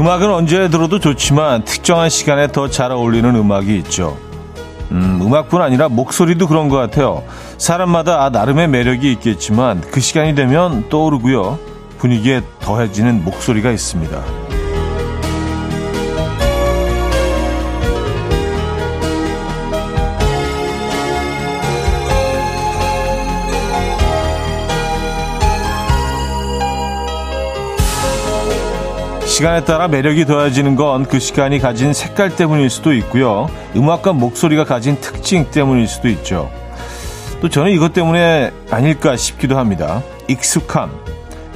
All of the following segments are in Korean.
음악은 언제 들어도 좋지만 특정한 시간에 더 잘 어울리는 음악이 있죠. 음, 음악뿐 아니라 목소리도 그런 것 같아요. 사람마다 아, 나름의 매력이 있겠지만 그 시간이 되면 떠오르고요. 분위기에 더해지는 목소리가 있습니다. 시간에 따라 매력이 더해지는 건 그 시간이 가진 색깔 때문일 수도 있고요. 음악과 목소리가 가진 특징 때문일 수도 있죠. 또 저는 이것 때문에 아닐까 싶기도 합니다. 익숙함.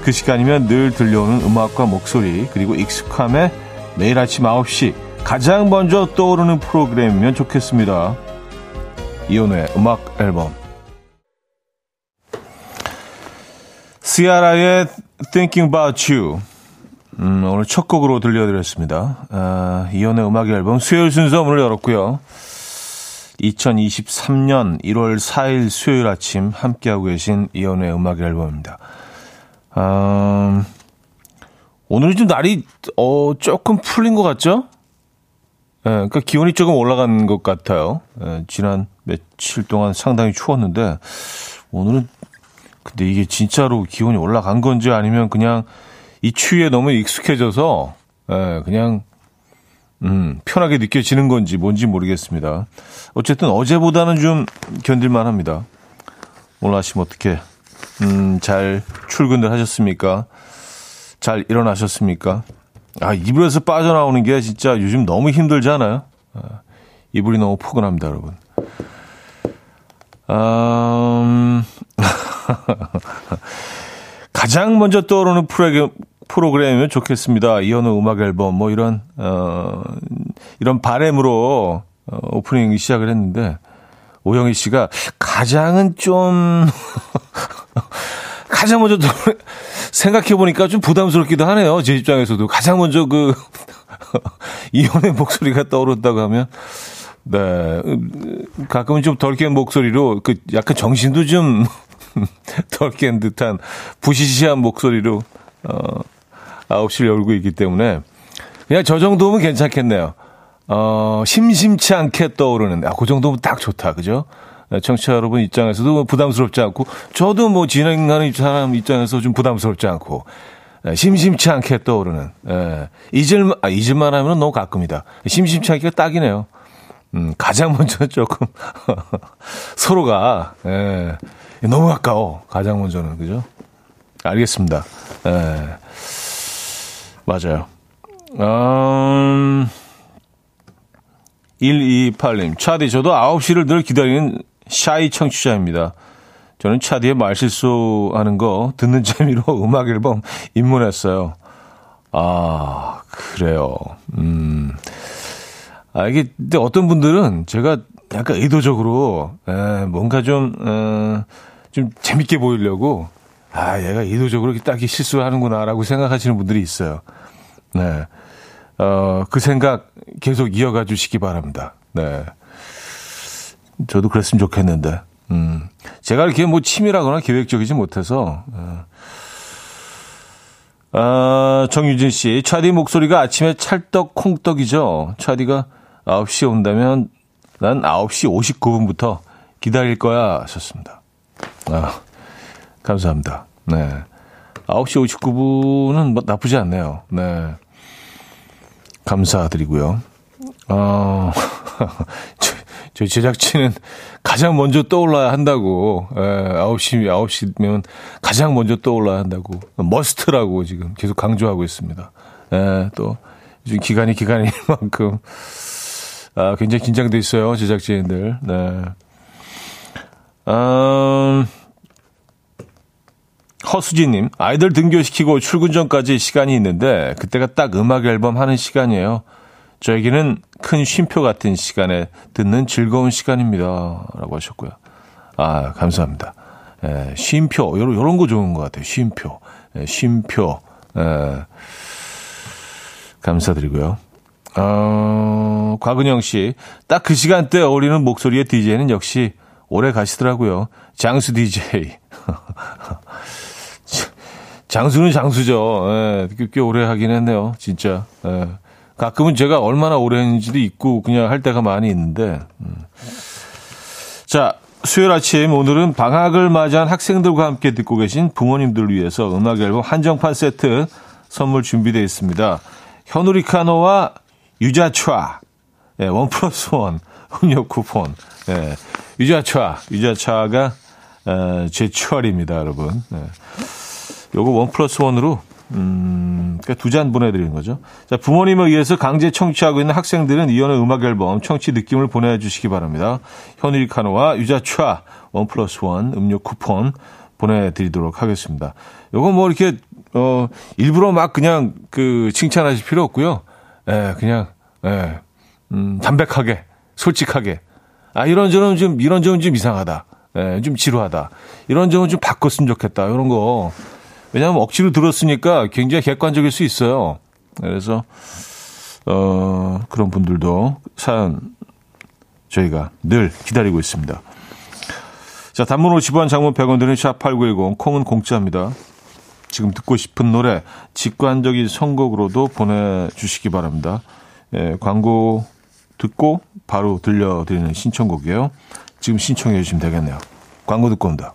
그 시간이면 늘 들려오는 음악과 목소리, 그리고 익숙함에 매일 아침 9시 가장 먼저 떠오르는 프로그램이면 좋겠습니다. 이혼의 음악 앨범. 시아라의 Thinking About You. 음, 오늘 첫 곡으로 들려드렸습니다. 아, 이연의 음악 앨범 수요일 순서 문을 열었고요. 2023년 1월 4일 수요일 아침 함께하고 계신 이연의 음악 앨범입니다. 아, 오늘은 좀 날이 어, 조금 풀린 것 같죠? 예, 그러니까 기온이 조금 올라간 것 같아요. 예, 지난 며칠 동안 상당히 추웠는데 오늘은 근데 이게 진짜로 기온이 올라간 건지 아니면 그냥 이 추위에 너무 익숙해져서 예, 그냥 음, 편하게 느껴지는 건지 뭔지 모르겠습니다. 어쨌든 어제보다는 좀 견딜만 합니다. 오늘 아침 어떻게 음, 잘 출근을 하셨습니까? 잘 일어나셨습니까? 아, 이불에서 빠져나오는 게 진짜 요즘 너무 힘들잖아요. 아, 이불이 너무 포근합니다, 여러분. 음, 가장 먼저 떠오르는 프로그램, 프로그램이면 좋겠습니다. 이현우 음악 앨범 뭐 이런 어 이런 바램으로 어, 오프닝 시작을 했는데 오영희 씨가 가장은 좀 가장 먼저 생각해 보니까 좀 부담스럽기도 하네요. 제 입장에서도 가장 먼저 그 이현의 목소리가 떠오른다고 하면 네 가끔은 좀 덜 깬 목소리로 그 약간 정신도 좀 덜 깬 듯한 부시시한 목소리로 어 9시를 열고 있기 때문에 그냥 저 정도면 괜찮겠네요. 어, 심심치 않게 떠오르는, 아, 그 정도면 딱 좋다. 그죠? 네, 청취자 여러분 입장에서도 뭐 부담스럽지 않고, 저도 뭐 진행하는 사람 입장에서 좀 부담스럽지 않고, 네, 심심치 않게 떠오르는, 예. 잊을, 아, 잊을만 하면 너무 가끔이다. 심심치 않게 딱이네요. 음, 가장 먼저 조금, 서로가, 예. 너무 가까워. 가장 먼저는. 그죠? 알겠습니다. 예. 맞아요. 음, 128님, 차디, 저도 9시를 늘 기다리는 샤이 청취자입니다. 저는 차디의 말실수 하는 거 듣는 재미로 음악 앨범 입문했어요. 아, 그래요. 음. 아, 이게, 근데 어떤 분들은 제가 약간 의도적으로, 에, 뭔가 좀, 어, 좀 재밌게 보이려고 아, 얘가 의도적으로 딱히 실수를 하는구나라고 생각하시는 분들이 있어요. 네. 어, 그 생각 계속 이어가 주시기 바랍니다. 네. 저도 그랬으면 좋겠는데. 음. 제가 이렇게 뭐 치밀하거나 계획적이지 못해서, 어. 아, 정유진 씨, 차디 목소리가 아침에 찰떡 콩떡이죠. 차디가 9시에 온다면 난 9시 59분부터 기다릴 거야 하셨습니다. 아, 감사합니다. 네. 9시 59분은 뭐 나쁘지 않네요. 네. 감사드리고요. 어, 저희 제작진은 가장 먼저 떠올라야 한다고, 예, 9시, 9시면 가장 먼저 떠올라야 한다고, 머스트라고 지금 계속 강조하고 있습니다. 예, 또, 지금 기간이 기간인 만큼, 아, 굉장히 긴장돼 있어요, 제작진들. 네. 음, 허수진님, 아이들 등교시키고 출근 전까지 시간이 있는데, 그때가 딱 음악 앨범 하는 시간이에요. 저에게는 큰 쉼표 같은 시간에 듣는 즐거운 시간입니다. 라고 하셨고요. 아, 감사합니다. 예, 쉼표, 요런, 요런 거 좋은 것 같아요. 쉼표. 예, 쉼표. 예, 감사드리고요. 어, 곽은영 씨, 딱 그 시간대 어울리는 목소리의 DJ는 역시 오래 가시더라고요. 장수 DJ. 장수는 장수죠. 예, 꽤 오래 하긴 했네요. 진짜. 예. 가끔은 제가 얼마나 오래 했는지도 있고 그냥 할 때가 많이 있는데. 음. 자, 수요일 아침 오늘은 방학을 맞이한 학생들과 함께 듣고 계신 부모님들을 위해서 음악 앨범 한정판 세트 선물 준비되어 있습니다. 현우리카노와 유자차, 예, 원 플러스 원 음료 쿠폰. 예, 유자차, 유자차가 어, 제 추월입니다, 여러분. 예. 요거 one plus one으로 음, 그러니까 두 잔 보내드리는 거죠. 자, 부모님을 위해서 강제 청취하고 있는 학생들은 이현우의 음악 앨범 청취 느낌을 보내주시기 바랍니다. 현일카노와 유자차 one plus one 음료 쿠폰 보내드리도록 하겠습니다. 요거 뭐 이렇게, 어, 일부러 막 그냥 그 칭찬하실 필요 없고요. 예, 그냥, 예, 음, 담백하게, 솔직하게. 아, 이런 점은 좀, 이런 점은 좀 이상하다. 예, 좀 지루하다. 이런 점은 좀 바꿨으면 좋겠다. 이런 거. 왜냐하면 억지로 들었으니까 굉장히 객관적일 수 있어요. 그래서 어, 그런 분들도 사연 저희가 늘 기다리고 있습니다. 자, 단문 50원, 장문 100원 드는 샵8910, 콩은 공짜입니다. 지금 듣고 싶은 노래, 직관적인 선곡으로도 보내주시기 바랍니다. 예, 광고 듣고 바로 들려드리는 신청곡이에요. 지금 신청해 주시면 되겠네요. 광고 듣고 온다.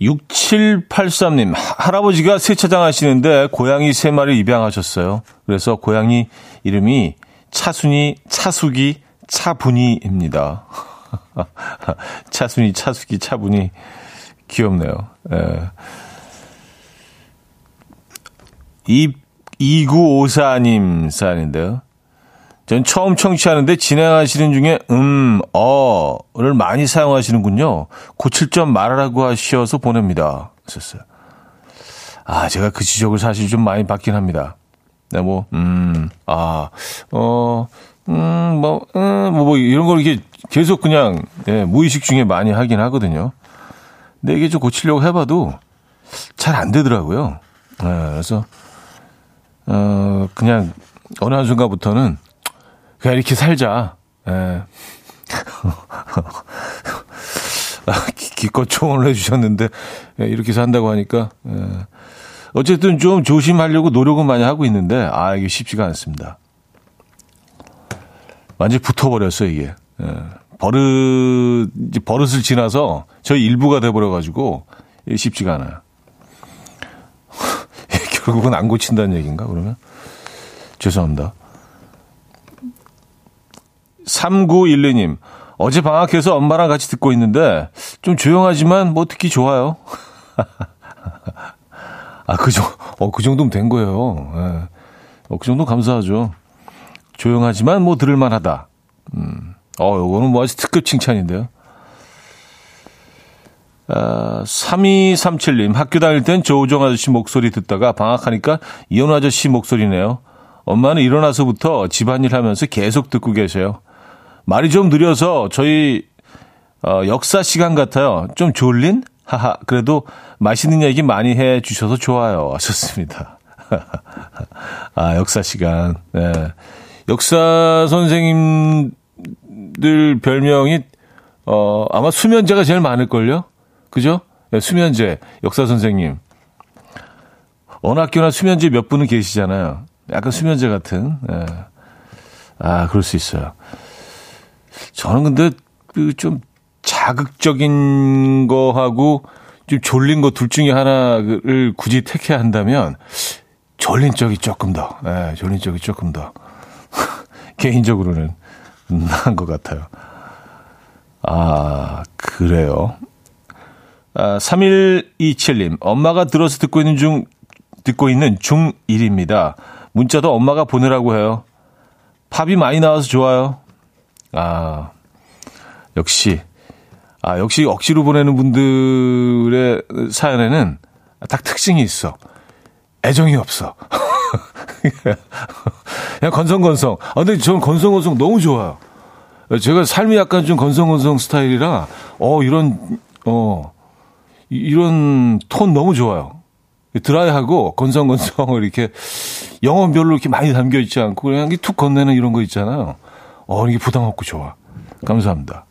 6783님, 할아버지가 세차장 하시는데 고양이 3마리 입양하셨어요. 그래서 고양이 이름이 차순이, 차숙이, 차분이입니다. 차순이, 차숙이, 차분이. 귀엽네요. 예. 이, 2954님 사연인데요. 전 처음 청취하는데 진행하시는 중에 음, 어를 많이 사용하시는군요. 고칠 점 말하라고 하셔서 보냅니다. 썼어요. 아, 제가 그 지적을 사실 좀 많이 받긴 합니다. 네, 뭐, 음, 아, 어, 음, 뭐, 음, 뭐, 뭐 이런 걸 이렇게 계속 그냥, 예, 무의식 중에 많이 하긴 하거든요. 근데 이게 좀 고치려고 해봐도 잘 안 되더라고요. 네, 그래서, 어, 그냥 어느 한순간부터는 그냥 이렇게 살자. 예. 아, 기껏 조언을 해주셨는데 예, 이렇게 산다고 하니까 예. 어쨌든 좀 조심하려고 노력은 많이 하고 있는데 아 이게 쉽지가 않습니다. 완전히 붙어버렸어요 이게 예. 버릇 버릇을 지나서 저희 일부가 돼버려가지고 쉽지가 않아요. 결국은 안 고친다는 얘기인가, 그러면? 죄송합니다. 3912님, 어제 방학해서 엄마랑 같이 듣고 있는데, 좀 조용하지만 뭐 듣기 좋아요. 아, 그, 정, 어, 그 정도면 된 거예요. 예. 어, 그 정도 감사하죠. 조용하지만 뭐 들을만 하다. 음. 어, 요거는 뭐 아주 특급 칭찬인데요. 어, 3237님, 학교 다닐 땐 조우정 아저씨 목소리 듣다가 방학하니까 이현우 아저씨 목소리네요. 엄마는 일어나서부터 집안일 하면서 계속 듣고 계세요. 말이 좀 느려서 저희 어, 역사 시간 같아요. 좀 졸린? 하하. 그래도 맛있는 얘기 많이 해 주셔서 좋아요. 하셨습니다. 아, 역사 시간. 네. 역사 선생님들 별명이 어, 아마 수면제가 제일 많을걸요? 그죠? 네, 수면제, 역사 선생님. 어느 학교나 수면제 몇 분은 계시잖아요. 약간 수면제 같은. 네. 아, 그럴 수 있어요. 저는 근데 그 좀 자극적인 거하고 좀 졸린 거 둘 중에 하나를 굳이 택해야 한다면 졸린 쪽이 조금 더, 네, 졸린 쪽이 조금 더 개인적으로는 나은 것 같아요. 아, 그래요. 아, 3127님, 엄마가 들어서 듣고 있는 중, 듣고 있는 중1입니다. 문자도 엄마가 보내라고 해요. 팝이 많이 나와서 좋아요. 아, 역시. 아, 역시 억지로 보내는 분들의 사연에는 딱 특징이 있어. 애정이 없어. 그냥 건성건성. 아, 근데 저는 건성건성 너무 좋아요. 제가 삶이 약간 좀 건성건성 스타일이라, 어, 이런, 어, 이런 톤 너무 좋아요. 드라이하고 건성건성을 이렇게 영어 별로 이렇게 많이 담겨 있지 않고 그냥 툭 건네는 이런 거 있잖아요. 어, 이게 부담 없고 좋아. 감사합니다.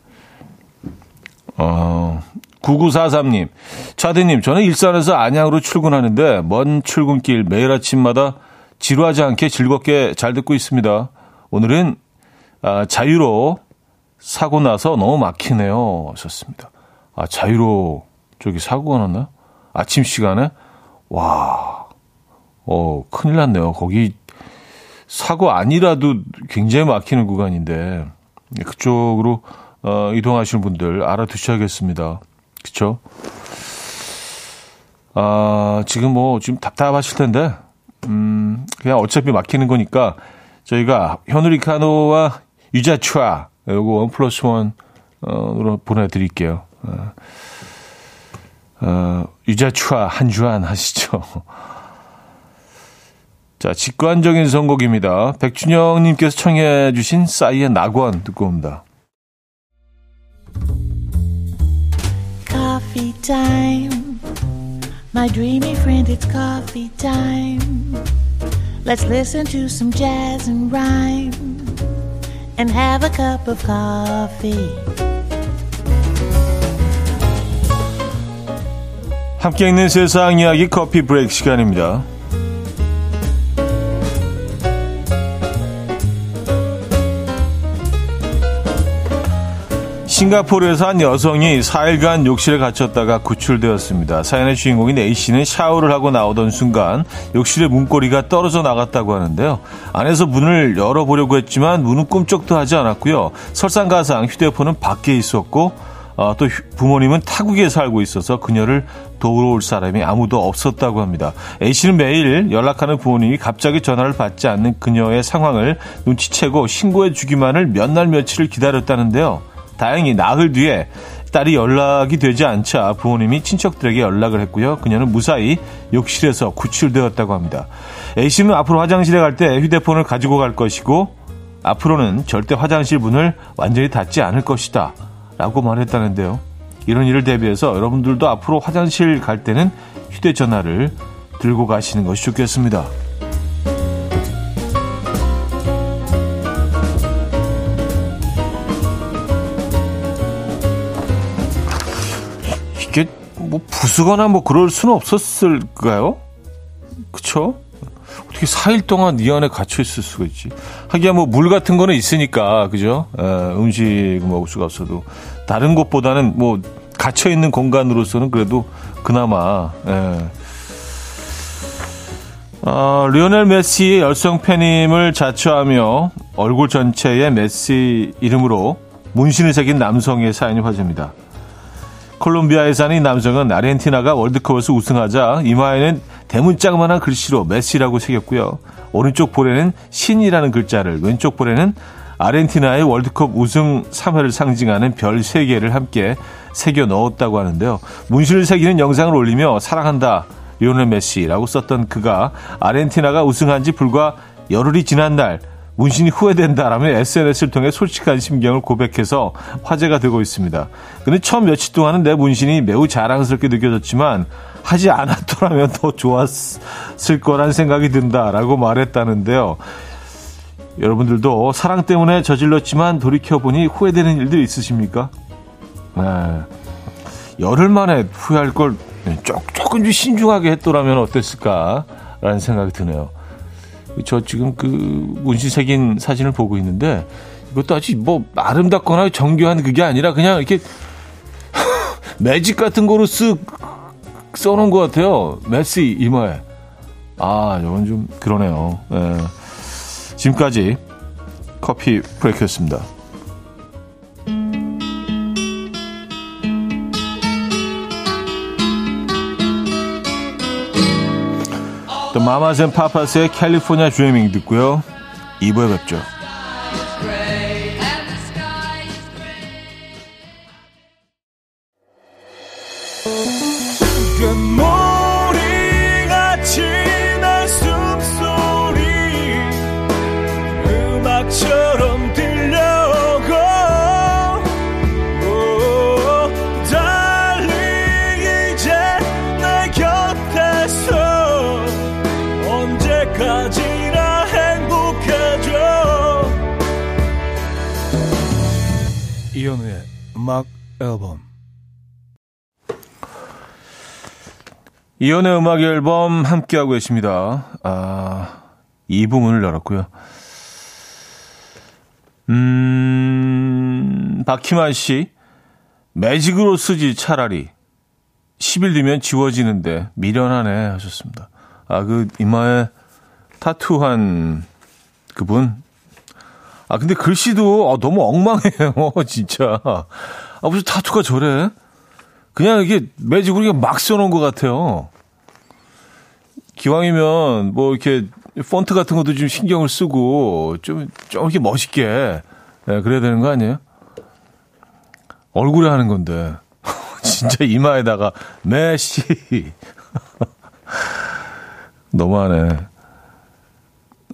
어, 9943님, 차대님, 저는 일산에서 안양으로 출근하는데 먼 출근길 매일 아침마다 지루하지 않게 즐겁게 잘 듣고 있습니다. 오늘은 아, 자유로 사고 나서 너무 막히네요. 하셨습니다. 아, 자유로 저기 사고가 났나? 아침 시간에? 와, 어, 큰일 났네요. 거기 사고 아니라도 굉장히 막히는 구간인데, 그쪽으로, 어, 이동하시는 분들 알아두셔야겠습니다. 그쵸? 아, 지금 뭐, 지금 답답하실 텐데, 음, 그냥 어차피 막히는 거니까, 저희가 현우리카노와 유자추아, 요거 원 플러스 원으로 보내드릴게요. 어, 어, 유자추아 한 주한 하시죠. 자, 직관적인 선곡입니다. 백준영님께서 청해 주신 싸이의 낙원 듣고 옵니다. Coffee time. My dreamy friend, it's coffee time. Let's listen to some jazz and rhyme and have a cup of coffee. 함께 있는 세상 이야기 커피 브레이크 시간입니다. 싱가포르에서 한 여성이 4일간 욕실에 갇혔다가 구출되었습니다. 사연의 주인공인 A씨는 샤워를 하고 나오던 순간 욕실의 문고리가 떨어져 나갔다고 하는데요. 안에서 문을 열어보려고 했지만 문은 꿈쩍도 하지 않았고요. 설상가상 휴대폰은 밖에 있었고 어, 또 부모님은 타국에 살고 있어서 그녀를 도우러 올 사람이 아무도 없었다고 합니다. A씨는 매일 연락하는 부모님이 갑자기 전화를 받지 않는 그녀의 상황을 눈치채고 신고해 주기만을 몇 날 며칠을 기다렸다는데요. 다행히 나흘 뒤에 딸이 연락이 되지 않자 부모님이 친척들에게 연락을 했고요. 그녀는 무사히 욕실에서 구출되었다고 합니다. A씨는 앞으로 화장실에 갈 때 휴대폰을 가지고 갈 것이고 앞으로는 절대 화장실 문을 완전히 닫지 않을 것이다. 라고 말했다는데요. 이런 일을 대비해서 여러분들도 앞으로 화장실 갈 때는 휴대전화를 들고 가시는 것이 좋겠습니다. 뭐 부수거나 뭐 그럴 수는 없었을까요? 그쵸? 어떻게 4일 동안 이 안에 갇혀 있을 수가 있지? 하기야 뭐 물 같은 거는 있으니까, 그죠? 에, 음식 먹을 수가 없어도. 다른 곳보다는 뭐 갇혀 있는 공간으로서는 그래도 그나마, 에. 어, 리오넬 메시의 열성 팬임을 자처하며 얼굴 전체에 메시 이름으로 문신을 새긴 남성의 사연이 화제입니다. 콜롬비아에 사는 이 남성은 아르헨티나가 월드컵에서 우승하자 이마에는 대문짝만한 글씨로 메시라고 새겼고요. 오른쪽 볼에는 신이라는 글자를, 왼쪽 볼에는 아르헨티나의 월드컵 우승 3회를 상징하는 별 3개를 함께 새겨 넣었다고 하는데요. 문신을 새기는 영상을 올리며 사랑한다 리오넬 메시라고 썼던 그가 아르헨티나가 우승한 지 불과 열흘이 지난 날 문신이 후회된다라며 SNS를 통해 솔직한 심경을 고백해서 화제가 되고 있습니다. 근데 처음 며칠 동안은 내 문신이 매우 자랑스럽게 느껴졌지만 하지 않았더라면 더 좋았을 거란 생각이 든다라고 말했다는데요. 여러분들도 사랑 때문에 저질렀지만 돌이켜보니 후회되는 일들 있으십니까? 네. 열흘 만에 후회할 걸 조금 좀 신중하게 했더라면 어땠을까라는 생각이 드네요. 저 지금 그 문신 새긴 사진을 보고 있는데 이것도 아직 뭐 아름답거나 정교한 그게 아니라 그냥 이렇게 매직 같은 거로 쓱 써놓은 것 같아요. 메시 이마에. 아, 이건 좀 그러네요. 예. 지금까지 커피 브레이크였습니다. 또 마마젠 파파스의 캘리포니아 드리밍 듣고요. 2부에 뵙죠. 음악 앨범 이연의 음악 앨범 함께하고 계십니다. 아, 이 부문을 열었고요. 음, 박희만 씨. 매직으로 쓰지 차라리. 10일 뒤면 지워지는데 미련하네 하셨습니다. 아, 그 이마에 타투한 그분. 아, 근데 글씨도 아, 너무 엉망해요, 진짜. 아, 무슨 타투가 저래? 그냥 이게 매직으로 막 써놓은 것 같아요. 기왕이면 뭐 이렇게 폰트 같은 것도 좀 신경을 쓰고 좀, 좀 이렇게 멋있게 네, 그래야 되는 거 아니에요? 얼굴에 하는 건데. 진짜 이마에다가 메시. 너무하네.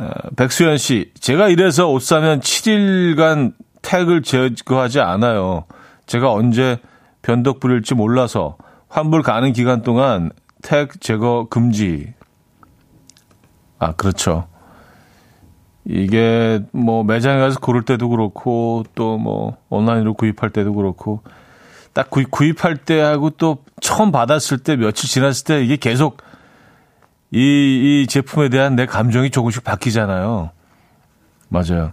아, 백수연 씨, 제가 이래서 옷 사면 7일간 태그를 제거하지 않아요. 제가 언제 변덕 부릴지 몰라서 환불 가는 기간 동안 택 제거 금지. 아, 그렇죠. 이게 뭐 매장에 가서 고를 때도 그렇고 또 뭐 온라인으로 구입할 때도 그렇고 딱 구입, 구입할 때하고 또 처음 받았을 때 며칠 지났을 때 이게 계속 이, 이 제품에 대한 내 감정이 조금씩 바뀌잖아요. 맞아요.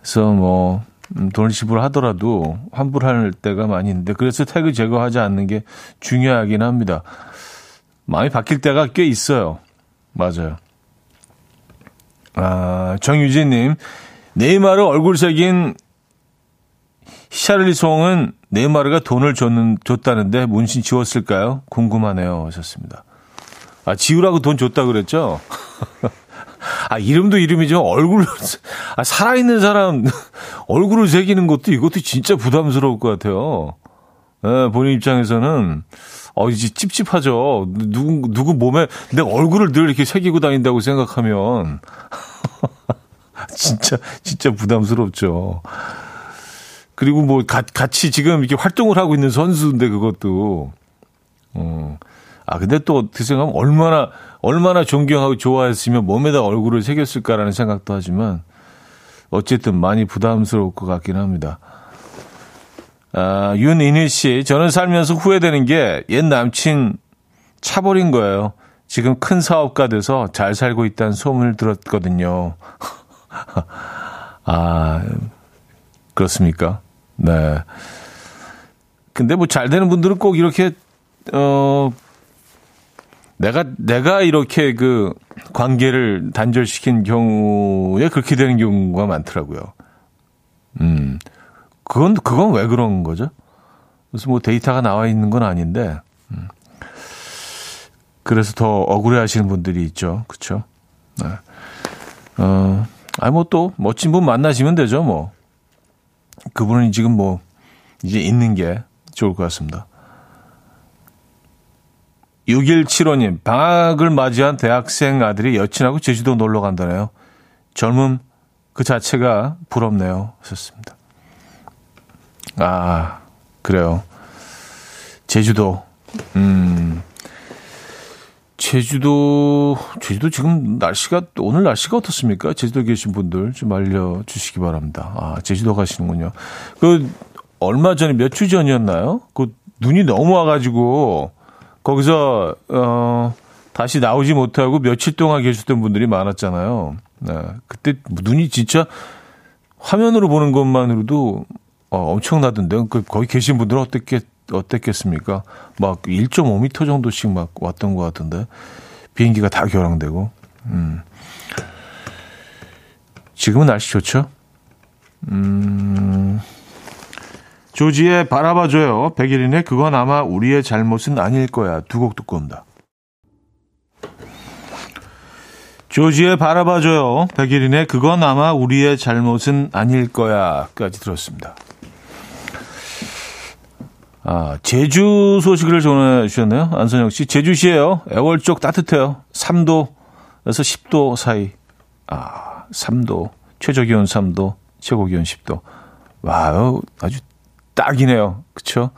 그래서 뭐 음, 돈을 지불하더라도 환불할 때가 많이 있는데 그래서 태그 제거하지 않는 게 중요하긴 합니다. 마음이 바뀔 때가 꽤 있어요. 맞아요. 아, 정유진님, 네이마르 얼굴 색인 샤를리 송은 네이마르가 돈을 줬는, 줬다는데 문신 지웠을까요? 궁금하네요. 하셨습니다. 아, 지우라고 돈 줬다 그랬죠? 아, 이름도 이름이죠. 얼굴, 아, 살아있는 사람 얼굴을 새기는 것도 이것도 진짜 부담스러울 것 같아요. 예, 본인 입장에서는, 어, 이제 찝찝하죠. 누구, 누구 몸에 내 얼굴을 늘 이렇게 새기고 다닌다고 생각하면, 진짜, 진짜 부담스럽죠. 그리고 뭐, 가, 같이 지금 이렇게 활동을 하고 있는 선수인데, 그것도. 어. 아, 근데 또 어떻게 생각하면 얼마나, 얼마나 존경하고 좋아했으면 몸에다 얼굴을 새겼을까라는 생각도 하지만, 어쨌든 많이 부담스러울 것 같긴 합니다. 아, 윤인희 씨, 저는 살면서 후회되는 게 옛 남친 차버린 거예요. 지금 큰 사업가 돼서 잘 살고 있다는 소문을 들었거든요. 아, 그렇습니까? 네. 근데 뭐 잘 되는 분들은 꼭 이렇게, 어, 내가, 내가 이렇게 그 관계를 단절시킨 경우에 그렇게 되는 경우가 많더라고요. 음. 그건, 그건 왜 그런 거죠? 무슨 뭐 데이터가 나와 있는 건 아닌데, 음. 그래서 더 억울해 하시는 분들이 있죠. 그쵸? 네. 어, 아니, 뭐 또 멋진 분 만나시면 되죠, 뭐. 그분은 지금 뭐, 이제 있는 게 좋을 것 같습니다. 6175님, 방학을 맞이한 대학생 아들이 여친하고 제주도 놀러 간다네요. 젊음 그 자체가 부럽네요. 하셨습니다. 아, 그래요. 제주도, 음, 제주도, 제주도 지금 날씨가, 오늘 날씨가 어떻습니까? 제주도 계신 분들 좀 알려주시기 바랍니다. 아, 제주도 가시는군요. 그, 얼마 전에 몇 주 전이었나요? 그 눈이 너무 와가지고, 거기서 어 다시 나오지 못하고 며칠 동안 계셨던 분들이 많았잖아요. 네. 그때 눈이 진짜 화면으로 보는 것만으로도 어, 엄청나던데 그 거기 계신 분들은 어떻게 어땠겠습니까? 막 1.5m 정도씩 막 왔던 것 같은데 비행기가 다 결항되고. 음. 지금은 날씨 좋죠? 음. 조지의 바라봐줘요. 백일인의 그건 아마 우리의 잘못은 아닐 거야. 두 곡 듣고 온다. 조지의 바라봐줘요. 백일인의 그건 아마 우리의 잘못은 아닐 거야. 까지 들었습니다. 아, 제주 소식을 전해주셨네요. 안선영 씨. 제주시에요. 애월 쪽 따뜻해요. 3도에서 10도 사이. 아, 3도. 최저 기온 3도, 최고 기온 10도. wow, 아주 딱이네요. 그쵸?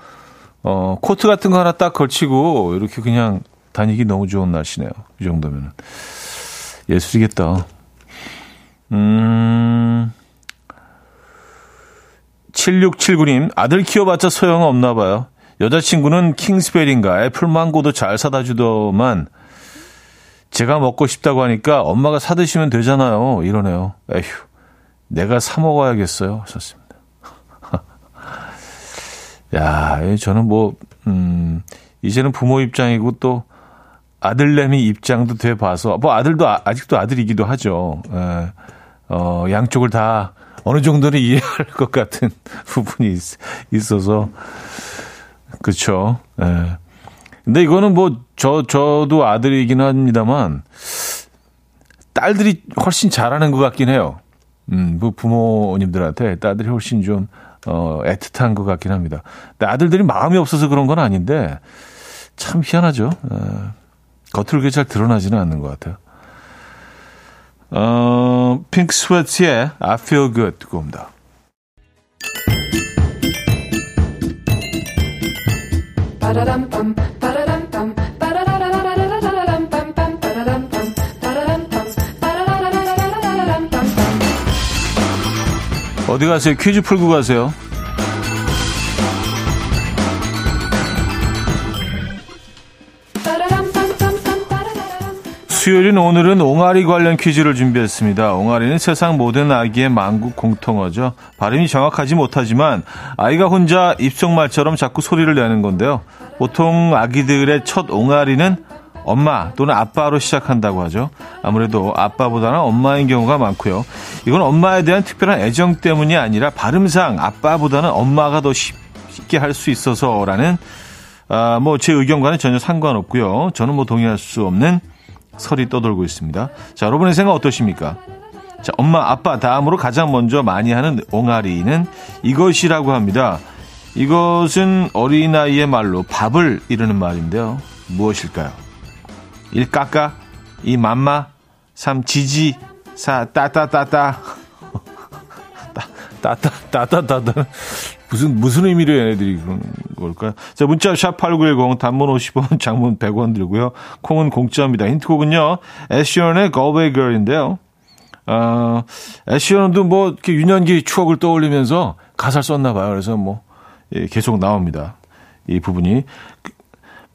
어, 코트 같은 거 하나 딱 걸치고 이렇게 그냥 다니기 너무 좋은 날씨네요. 이 정도면은. 예술이겠다. 음, 7679님, 아들 키워봤자 소용없나 봐요. 여자친구는 킹스베리인가 애플망고도 잘 사다 주더만 제가 먹고 싶다고 하니까 엄마가 사드시면 되잖아요. 이러네요. 에휴, 내가 사 먹어야겠어요. 하셨습니다. 야, 저는 뭐, 음, 이제는 부모 입장이고 또 아들내미 입장도 돼 봐서, 뭐 아들도 아, 직도 아들이기도 하죠. 에, 어, 양쪽을 다 어느 정도는 이해할 것 같은 부분이 있, 어서 그렇죠. 예. 근데 이거는 뭐 저 저도 아들이긴 합니다만 딸들이 훨씬 잘하는 것 같긴 해요. 음, 그 부모님들한테 딸들이 훨씬 좀 어, 애틋한 것 같긴 합니다. 근데 아들들이 마음이 없어서 그런 건 아닌데 참 희한하죠. 에, 겉으로 그게 잘 드러나지는 않는 것 같아요. 어, 핑크 스웨트의 I Feel Good 듣고 옵니다. 어디 가세요? 퀴즈 풀고 가세요. 수요일인 오늘은 옹알이 관련 퀴즈를 준비했습니다. 옹알이는 세상 모든 아기의 만국 공통어죠. 발음이 정확하지 못하지만 아이가 혼자 입속말처럼 자꾸 소리를 내는 건데요. 보통 아기들의 첫 옹알이는 엄마 또는 아빠로 시작한다고 하죠. 아무래도 아빠보다는 엄마인 경우가 많고요. 이건 엄마에 대한 특별한 애정 때문이 아니라 발음상 아빠보다는 엄마가 더 쉽게 할 수 있어서라는 아, 뭐 제 의견과는 전혀 상관없고요. 저는 뭐 동의할 수 없는 설이 떠돌고 있습니다. 자, 여러분의 생각 어떠십니까? 자, 엄마, 아빠 다음으로 가장 먼저 많이 하는 옹알이는 이것이라고 합니다. 이것은 어린아이의 말로 밥을 이르는 말인데요. 무엇일까요? 1. 까까 2. 맘마 3. 지지 4. 따따따따 따따따따따 무슨 무슨 의미로 얘네들이 그런 걸까요? 자, 문자 샵8910 단문 50원, 장문 100원 들고요. 콩은 공짜입니다. 힌트곡은요. 애쉬언의 Galway Girl인데요. 어, 애쉬언도 뭐 이렇게 유년기 추억을 떠올리면서 가사를 썼나 봐요. 그래서 뭐 예, 계속 나옵니다. 이 부분이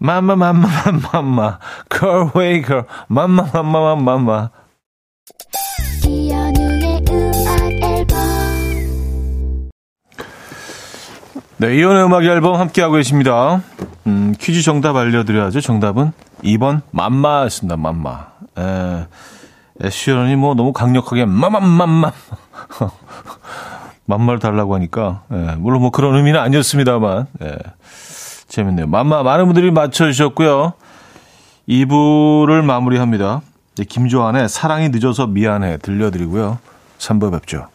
맘마 맘마 맘마 맘마 Galway Girl 맘마 맘마 맘마 맘마 네, 이혼의 음악 앨범 함께하고 계십니다. 음, 퀴즈 정답 알려드려야죠. 정답은 2번 맘마였습니다. 맘마. 에, 에시언이 뭐 너무 강력하게 맘맘맘맘 맘마를 달라고 하니까 에, 물론 뭐 그런 의미는 아니었습니다만 에, 재밌네요. 맘마 많은 분들이 맞춰주셨고요. 2부를 마무리합니다. 김조한의 사랑이 늦어서 미안해 들려드리고요. 3부 뵙죠.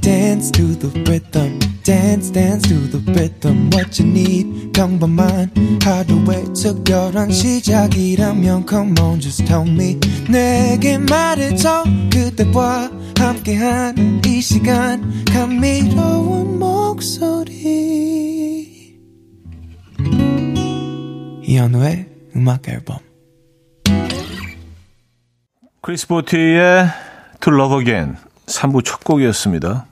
dance to the rhythm. Dance, dance to the rhythm. What you need, 평범한 하루의 특별한 시작이라면 Come on, just tell me. 내게 말해줘. 그대와 함께한 이 시간. 감미로운 목소리. 이현우의 음악 앨범. 크리스 보티의 To Love Again. 3부 첫 곡이었습니다.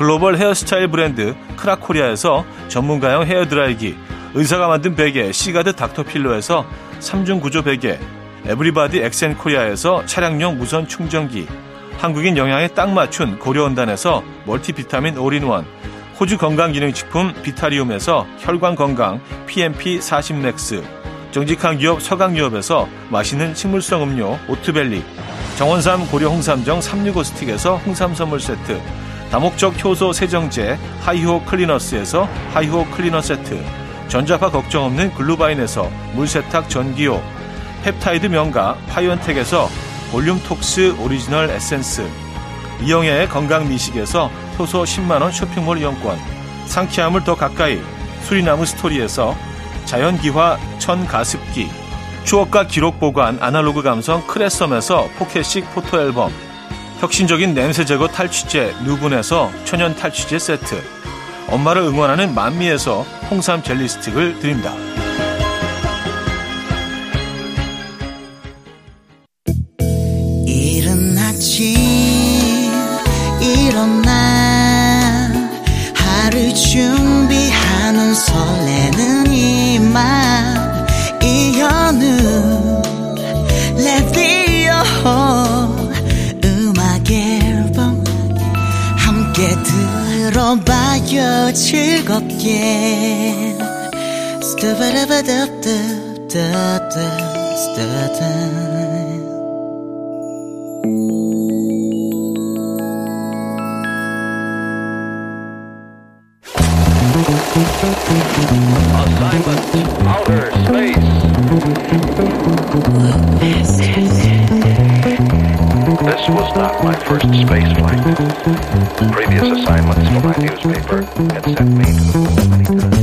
글로벌 헤어스타일 브랜드 크라코리아에서 전문가용 헤어드라이기, 의사가 만든 베개 시가드 닥터필러에서 3중 구조 베개 에브리바디 엑센코리아에서 차량용 무선 충전기 한국인 영양에 딱 맞춘 고려원단에서 멀티비타민 올인원 호주 건강기능식품 비타리움에서 혈관건강 PMP40맥스 정직한 기업 서강유업에서 맛있는 식물성 음료 오트벨리 정원삼 고려 홍삼정 365 스틱에서 홍삼 선물 세트 다목적 효소 세정제 하이호 클리너스에서 하이호 클리너 세트 전자파 걱정 없는 글루바인에서 물세탁 전기요 펩타이드 명가 파이언텍에서 볼륨톡스 오리지널 에센스 이영애의 건강 미식에서 효소 10만원 쇼핑몰 이용권 상쾌함을 더 가까이 수리나무 스토리에서 자연기화 천가습기 추억과 기록 보관 아날로그 감성 크레썸에서 포켓식 포토앨범 혁신적인 냄새 제거 탈취제 누분에서 천연 탈취제 세트 엄마를 응원하는 만미에서 홍삼 젤리 스틱을 드립니다. 즐겁게 Assignment outer not my first space flight. Previous assignments for my newspaper had sent me to the.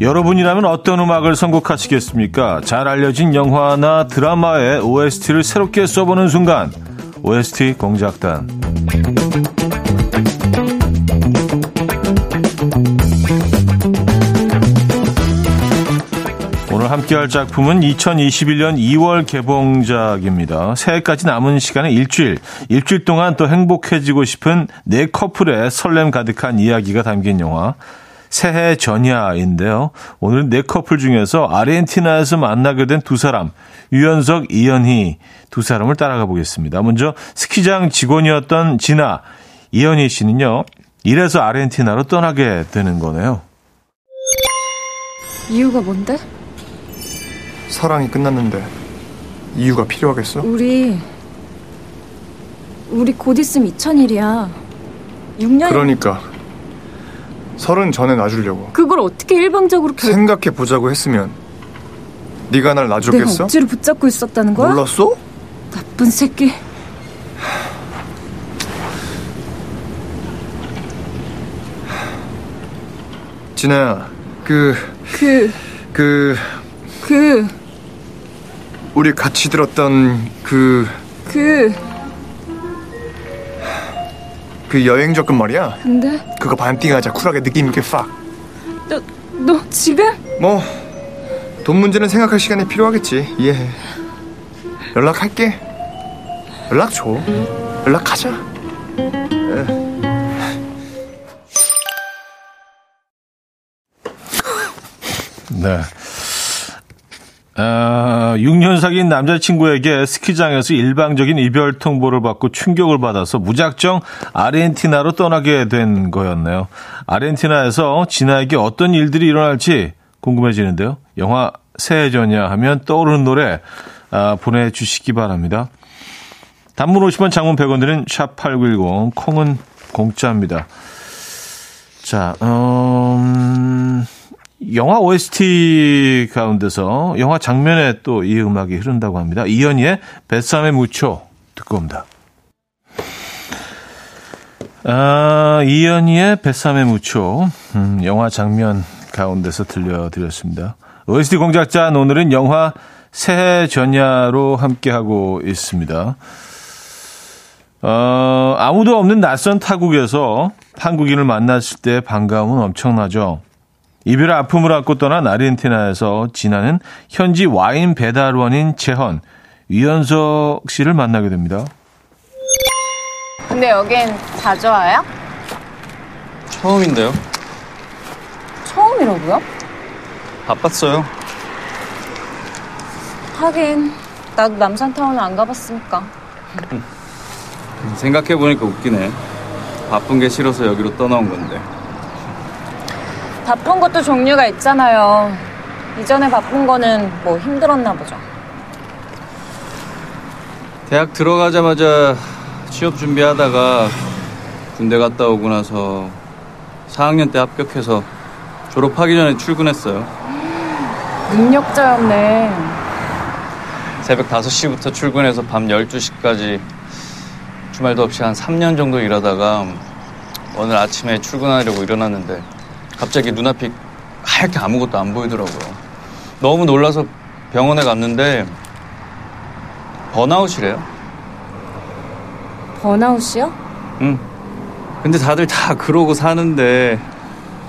여러분이라면 어떤 음악을 선곡하시겠습니까? 잘 알려진 영화나 드라마의 OST를 새롭게 써보는 순간 OST 공작단 함께할 작품은 2021년 2월 개봉작입니다. 새해까지 남은 시간은 일주일, 일주일 동안 또 행복해지고 싶은 네 커플의 설렘 가득한 이야기가 담긴 영화 새해 전야인데요. 오늘 네 커플 중에서 아르헨티나에서 만나게 된 두 사람, 유연석, 이현희 두 사람을 따라가 보겠습니다. 먼저 스키장 직원이었던 진아, 이현희 씨는요. 이래서 아르헨티나로 떠나게 되는 거네요. 이유가 뭔데? 사랑이 끝났는데 이유가 필요하겠어? 우리 우리 곧 있으면 2000일이야. 6년 그러니까 서른 전에 놔주려고 그걸 어떻게 일방적으로 결 생각해 보자고 했으면 네가 날 내가 놔줬겠어? 억지로 붙잡고 있었다는 거야? 몰랐어? 나쁜 새끼. 진아야 그 그, 그, 그, 우리 같이 들었던 그, 그, 그 여행 적금 말이야. 근데 그거 반띵하자. 쿨하게 느낌 있게 팍. 너, 너 지금? 뭐, 돈 문제는 생각할 시간이 필요하겠지. 이해해. 연락할게. 연락 줘. 연락하자. 네. 아, 6년 사귄 남자친구에게 스키장에서 일방적인 이별 통보를 받고 충격을 받아서 무작정 아르헨티나로 떠나게 된 거였네요. 아르헨티나에서 진아에게 어떤 일들이 일어날지 궁금해지는데요. 영화 새해 전야 하면 떠오르는 노래 아, 보내주시기 바랍니다. 단문 50원 장문 100원 드는 샵8910 콩은 공짜입니다. 자, 음... 영화 OST 가운데서 영화 장면에 또 이 음악이 흐른다고 합니다. 이연희의 뱃삼의 무초 듣고 옵니다. 아, 이연희의 뱃삼의 무초 음, 영화 장면 가운데서 들려드렸습니다. OST 공작자 오늘은 영화 새해 전야로 함께하고 있습니다. 어, 아무도 없는 낯선 타국에서 한국인을 만났을 때 반가움은 엄청나죠. 이별의 아픔을 안고 떠난 아르헨티나에서 지나는 현지 와인 배달원인 재헌, 위연석 씨를 만나게 됩니다. 근데 여긴 자주 와요? 처음인데요? 처음이라고요? 바빴어요. 하긴 나도 남산타운은 안 가봤으니까. 생각해보니까 웃기네. 바쁜 게 싫어서 여기로 떠나온 건데. 바쁜 것도 종류가 있잖아요. 이전에 바쁜 거는 뭐 힘들었나 보죠. 대학 들어가자마자 취업 준비하다가 군대 갔다 오고 나서 4학년 때 합격해서 졸업하기 전에 출근했어요. 능력자였네. 새벽 5시부터 출근해서 밤 12시까지 주말도 없이 한 3년 정도 일하다가 오늘 아침에 출근하려고 일어났는데 갑자기 눈앞이 하얗게 아무것도 안 보이더라고요. 너무 놀라서 병원에 갔는데 번아웃이래요. 번아웃이요? 응. 근데 다들 다 그러고 사는데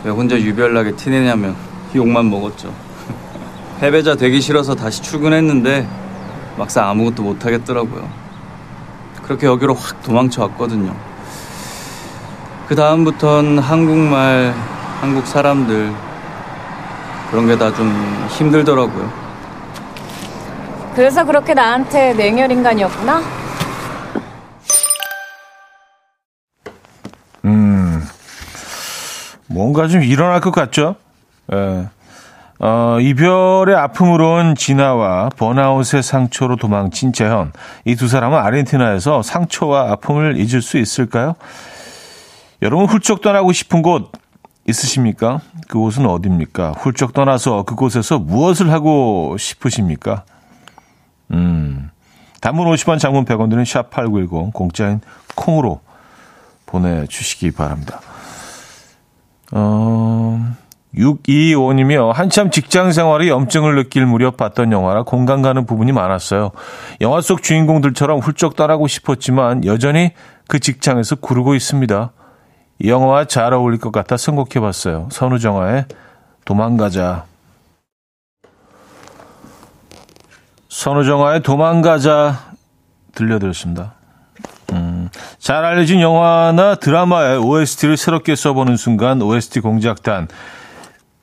왜 혼자 유별나게 티내냐면 욕만 먹었죠. 패배자 되기 싫어서 다시 출근했는데 막상 아무것도 못 하겠더라고요. 그렇게 여기로 확 도망쳐 왔거든요. 그 다음부턴 한국말, 한국 사람들 그런 게 다 좀 힘들더라고요. 그래서 그렇게 나한테 냉혈 인간이었구나? 뭔가 좀 일어날 것 같죠? 예. 어, 이별의 아픔으로 온 진아와 번아웃의 상처로 도망친 재현. 이 두 사람은 아르헨티나에서 상처와 아픔을 잊을 수 있을까요? 여러분 훌쩍 떠나고 싶은 곳 있으십니까? 그곳은 어디입니까? 훌쩍 떠나서 그곳에서 무엇을 하고 싶으십니까? 음. 단문 50원 장문 100원 드는 샵8910 공짜인 콩으로 보내주시기 바랍니다. 어, 625님이요. 한참 직장 생활에 염증을 느낄 무렵 봤던 영화라 공감 가는 부분이 많았어요. 영화 속 주인공들처럼 훌쩍 떠나고 싶었지만 여전히 그 직장에서 구르고 있습니다. 이 영화와 잘 어울릴 것 같아 선곡해 봤어요. 선우정아의 도망가자. 선우정아의 도망가자 들려드렸습니다. 음, 잘 알려진 영화나 드라마의 OST를 새롭게 써보는 순간 OST 공작단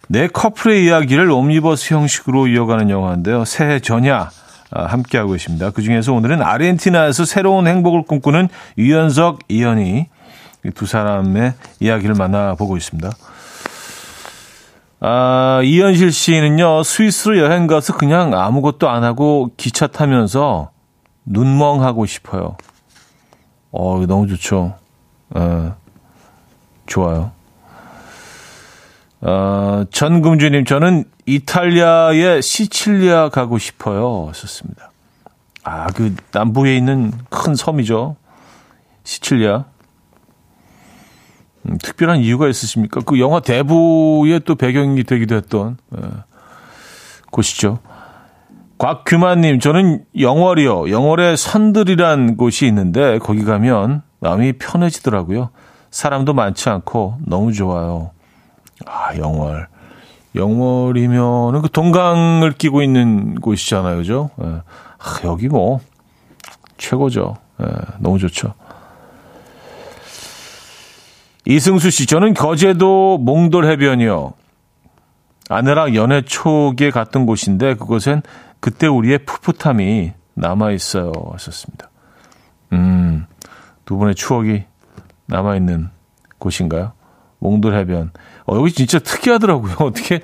내 커플의 이야기를 옴니버스 형식으로 이어가는 영화인데요. 새해 전야 아, 함께하고 있습니다. 그중에서 오늘은 아르헨티나에서 새로운 행복을 꿈꾸는 유연석, 이현희 이 두 사람의 이야기를 만나보고 있습니다. 아, 이현실 씨는요, 스위스로 여행 가서 그냥 아무것도 안 하고 기차 타면서 눈멍하고 싶어요. 어, 너무 좋죠. 어, 좋아요. 어, 전금주님, 저는 이탈리아의 시칠리아 가고 싶어요. 썼습니다. 아, 그 남부에 있는 큰 섬이죠. 시칠리아. 음, 특별한 이유가 있으십니까? 그 영화 대부의 또 배경이 되기도 했던 예, 곳이죠. 곽규만님, 저는 영월이요. 영월에 선들이란 곳이 있는데 거기 가면 마음이 편해지더라고요. 사람도 많지 않고 너무 좋아요. 아, 영월. 영월이면은 그 동강을 끼고 있는 곳이잖아요, 그죠? 예. 아, 여기 뭐 최고죠. 예, 너무 좋죠. 이승수 씨, 저는 거제도 몽돌 해변이요. 아내랑 연애 초기에 갔던 곳인데 그곳엔 그때 우리의 풋풋함이 남아 있어요. 하셨습니다. 음, 두 분의 추억이 남아 있는 곳인가요? 몽돌 해변. 어, 여기 진짜 특이하더라고요. 어떻게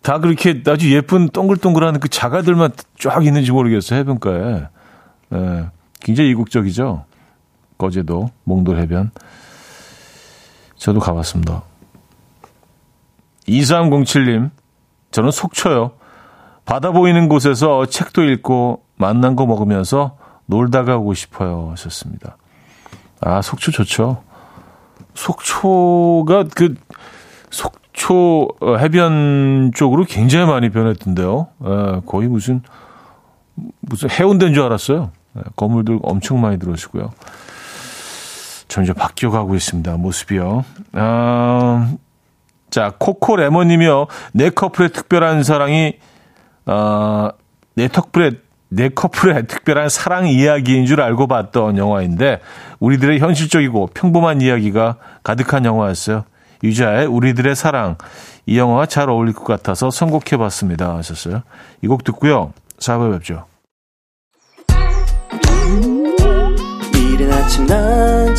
다 그렇게 아주 예쁜 동글동글한 그 자가들만 쫙 있는지 모르겠어요. 해변가에. 예, 굉장히 이국적이죠. 거제도 몽돌 해변. 저도 가봤습니다. 2307님, 저는 속초요. 바다 보이는 곳에서 책도 읽고 만난 거 먹으면서 놀다가 오고 싶어요. 하셨습니다. 아, 속초 좋죠. 속초가 그 속초 어, 해변 쪽으로 굉장히 많이 변했던데요. 에, 거의 무슨 무슨 해운대인 줄 알았어요. 에, 건물들 엄청 많이 들어오시고요. 점점 바뀌어가고 있습니다. 모습이요. 아, 자, 코코 레몬님이요. 내 커플의 특별한 사랑이, 어, 내 커플의, 내 커플의 특별한 사랑 이야기인 줄 알고 봤던 영화인데, 우리들의 현실적이고 평범한 이야기가 가득한 영화였어요. 유자의 우리들의 사랑. 이 영화와 잘 어울릴 것 같아서 선곡해봤습니다. 하셨어요. 이 곡 듣고요. 4부에 뵙죠.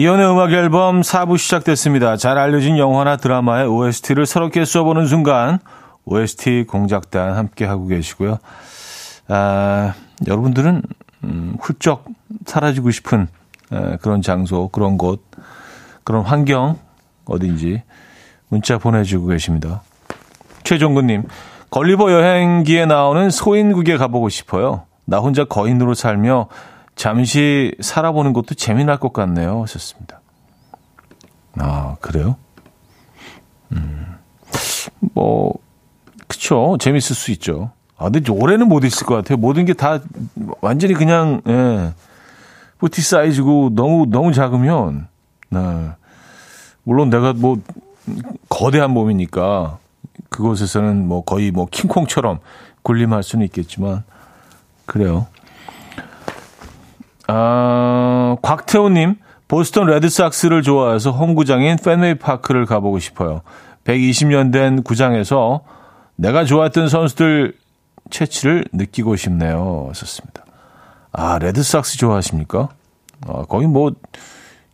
이연의 음악 앨범 4부 시작됐습니다. 잘 알려진 영화나 드라마의 OST를 새롭게 써보는 순간 OST 공작단 함께 하고 계시고요. 아, 여러분들은 음, 훌쩍 사라지고 싶은 에, 그런 장소, 그런 곳, 그런 환경 어딘지 문자 보내주고 계십니다. 최종근님, 걸리버 여행기에 나오는 소인국에 가보고 싶어요. 나 혼자 거인으로 살며 잠시 살아보는 것도 재미날 것 같네요. 하셨습니다. 아, 그래요? 음, 뭐, 그쵸. 재밌을 수 있죠. 아, 근데 올해는 못 있을 것 같아요. 모든 게 다 완전히 그냥, 예, 뿌티 사이즈고 너무, 너무 작으면, 네. 물론 내가 뭐, 거대한 몸이니까 그곳에서는 뭐 거의 뭐 킹콩처럼 군림할 수는 있겠지만, 그래요. 아, 곽태호님, 보스턴 레드삭스를 좋아해서 홈구장인 펜웨이 파크를 가보고 싶어요. 120년 된 구장에서 내가 좋아했던 선수들 체취를 느끼고 싶네요. 썼습니다. 아, 레드삭스 좋아하십니까? 아, 거기 뭐,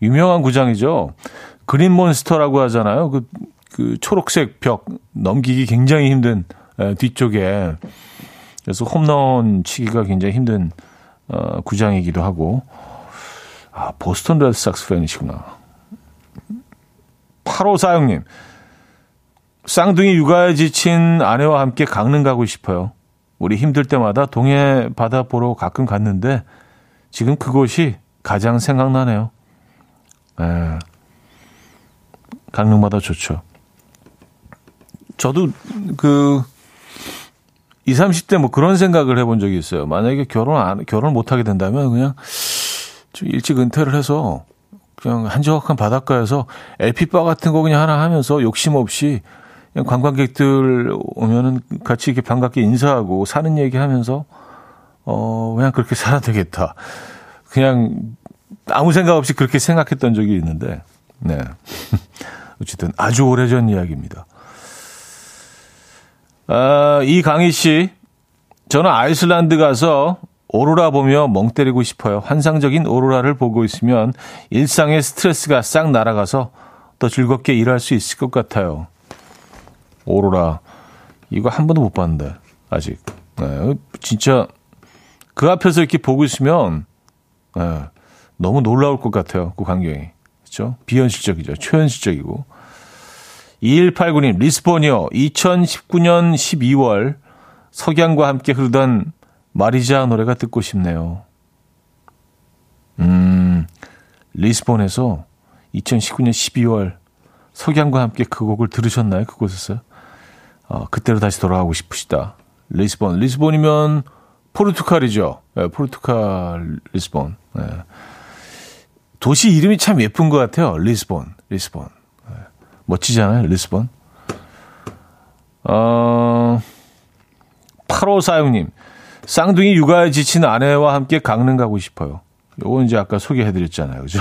유명한 구장이죠. 그린 몬스터라고 하잖아요. 그, 그 초록색 벽 넘기기 굉장히 힘든 에, 뒤쪽에. 그래서 홈런 치기가 굉장히 힘든 어, 구장이기도 하고. 아, 보스턴 레드삭스 팬이시구나. 8546님. 쌍둥이 육아에 지친 아내와 함께 강릉 가고 싶어요. 우리 힘들 때마다 동해 바다 보러 가끔 갔는데 지금 그곳이 가장 생각나네요. 에, 강릉 바다 좋죠. 저도 그 20, 30대 뭐 그런 생각을 해본 적이 있어요. 만약에 결혼 안, 결혼 못 하게 된다면 그냥 좀 일찍 은퇴를 해서 그냥 한적한 바닷가에서 LP바 같은 거 그냥 하나 하면서 욕심 없이 그냥 관광객들 오면은 같이 이렇게 반갑게 인사하고 사는 얘기 하면서 어, 그냥 그렇게 살아야 되겠다. 그냥 아무 생각 없이 그렇게 생각했던 적이 있는데, 네. 어쨌든 아주 오래전 이야기입니다. 아, 이강희 씨, 저는 아이슬란드 가서 오로라 보며 멍 때리고 싶어요. 환상적인 오로라를 보고 있으면 일상의 스트레스가 싹 날아가서 더 즐겁게 일할 수 있을 것 같아요. 오로라. 이거 한 번도 못 봤는데, 아직. 네, 진짜 그 앞에서 이렇게 보고 있으면 네, 너무 놀라울 것 같아요. 그 광경이. 그렇죠? 비현실적이죠. 초현실적이고. 2189님, 리스본이요. 2019년 12월 석양과 함께 흐르던 마리자 노래가 듣고 싶네요. 음, 리스본에서 2019년 12월 석양과 함께 그 곡을 들으셨나요? 그곳에서? 어, 그때로 다시 돌아가고 싶으시다. 리스본. 리스본이면 포르투갈이죠. 네, 포르투갈 리스본. 네. 도시 이름이 참 예쁜 것 같아요. 리스본. 리스본. 네. 멋지잖아요. 리스본. 어, 8546님. 쌍둥이 육아에 지친 아내와 함께 강릉 가고 싶어요. 요건 이제 아까 소개해드렸잖아요. 그죠?